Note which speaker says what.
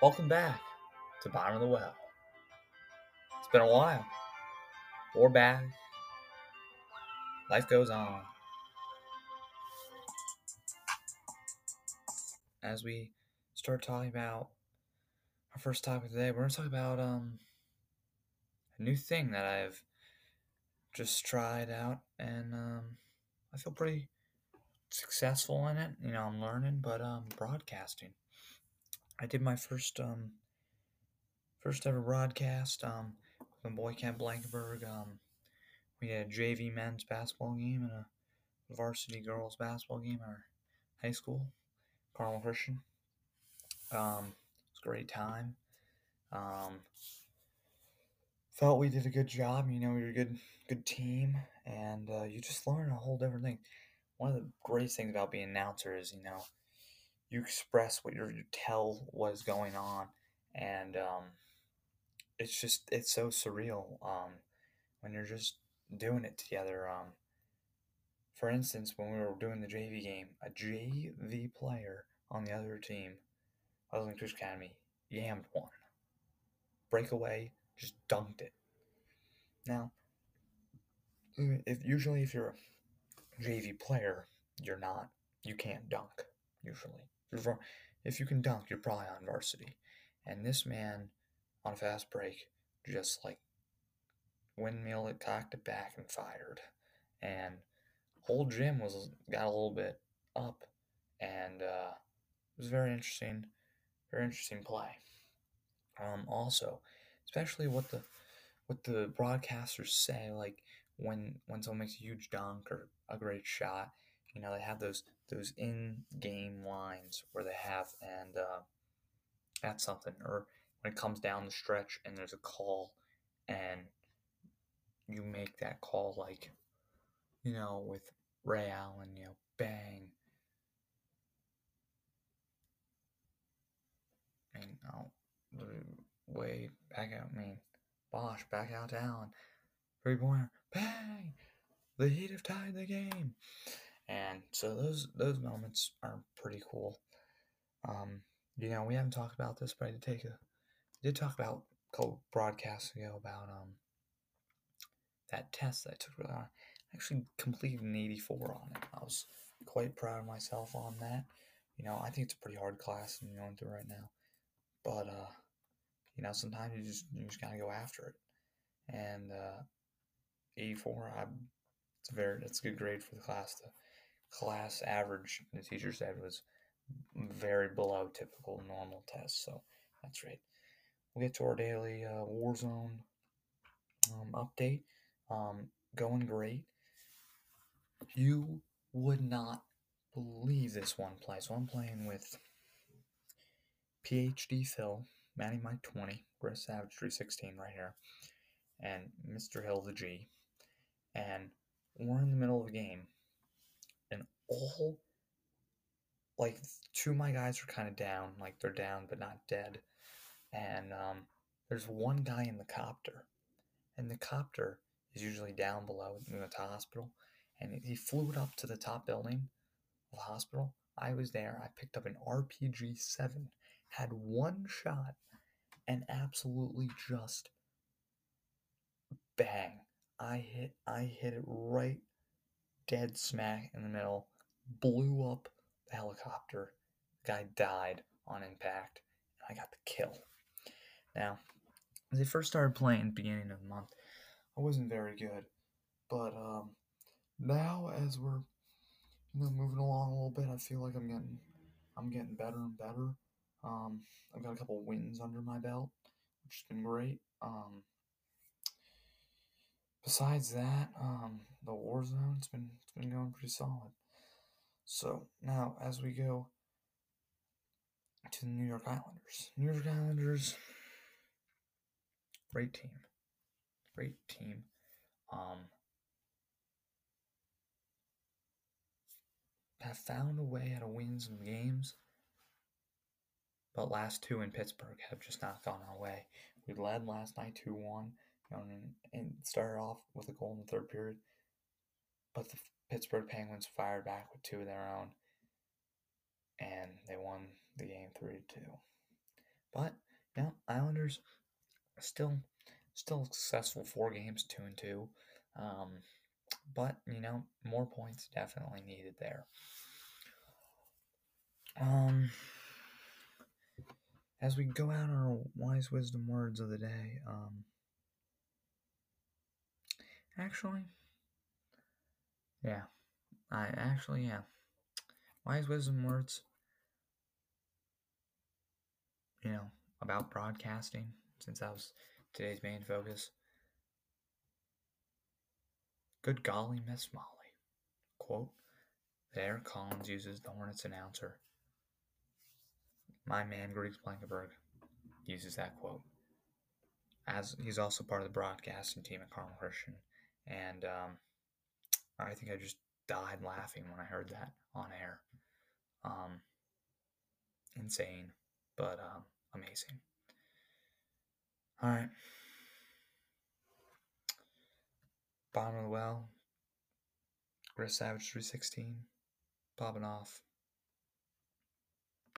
Speaker 1: Welcome back to Bottom of the Well. It's been a while. We're back. Life goes on. As we start talking about our first topic today, we're going to talk about um, a new thing that I've just tried out, and um, I feel pretty successful in it. You know, I'm learning, but um, broadcasting. I did my first um, first ever broadcast um, with my boy Kent Blankenberg. Um, we had a JV men's basketball game and a varsity girls basketball game at our high school, Carmel Christian. Um, it was a great time. Um, felt we did a good job. You know, we were a good good team, and uh, you just learn a whole different thing. One of the greatest things about being an announcer is, you know, you express what you're you tell what is going on, and um, it's just it's so surreal um, when you're just doing it together. Um, for instance, when we were doing the JV game, a JV player on the other team, Wesleyan Christian Academy, yammed one. Breakaway, just dunked it. Now, if usually if you're a JV player, you're not. You can't dunk usually. If you can dunk, you're probably on varsity. And this man on a fast break just like windmill it, cocked it back, and fired. And whole gym was got a little bit up, and uh, it was very interesting, very interesting play. Um, also, especially what the what the broadcasters say, like when when someone makes a huge dunk or a great shot, you know, they have those those in-game lines where they have, and uh, that's something. Or when it comes down the stretch and there's a call, and you make that call like, you know, with Ray Allen, you know, bang. I mean, oh, way back out. I mean, Bosh back out to Allen. Three pointer, bang! The Heat have tied the game. And so those those moments are pretty cool. Um, you know, we haven't talked about this, but I did take a did talk about a couple broadcasts ago about um that test that I took really. I actually completed an 84 on it. I was quite proud of myself on that. You know, I think it's a pretty hard class I'm going through right now. But uh, you know, sometimes you just you just gotta go after it. And uh 84, I it's a very it's a good grade for the class. The class average the teacher said was very below typical normal test. So that's right. We'll get to our daily uh, Warzone um, update. Um, going great. You would not believe this one play. So I'm playing with PhD Phil, Manny Mike 20, Chris Savage 316 right here, and Mr. Hill the G. And we're in the middle of a game, all like two of my guys are kind of down, like they're down but not dead. And um, there's one guy in the copter, and the copter is usually down below in the hospital. And he flew it up to the top building of the hospital. I was there. I picked up an RPG 7, had one shot, and absolutely just bang. I hit I hit it right dead smack in the middle, blew up the helicopter. The guy died on impact, and I got the kill. Now, as I first started playing beginning of the month, I wasn't very good. But um, now as we're you know moving along a little bit, I feel like I'm getting I'm getting better and better. Um, I've got a couple wins under my belt, which has been great. Um, besides that, um, the war zone's been it's been going pretty solid. So now as we go to the New York Islanders, New York Islanders, great team great team. Um, have found a way how to win some games, but last two in Pittsburgh have just not gone our way. We led last night 2 1 and, and started off with a goal in the third period, but the Pittsburgh Penguins fired back with two of their own, and they won the game 3 to 2. But know, Islanders still still successful four games, two and two. Um, but you know, more points definitely needed there. Um, as we go out our wise wisdom words of the day, um, actually, yeah, I actually yeah, wise wisdom words. You know about broadcasting, since that was today's main focus. Good golly, Miss Molly. Quote that Eric Collins uses the Hornets announcer. My man, Griggs Blankenberg, uses that quote. As he's also part of the broadcasting team at Carmel Christian. And um, I think I just died laughing when I heard that on air. Um, insane, but um, amazing. All right. Bottom of the well. Chris Savage 316. Popping off.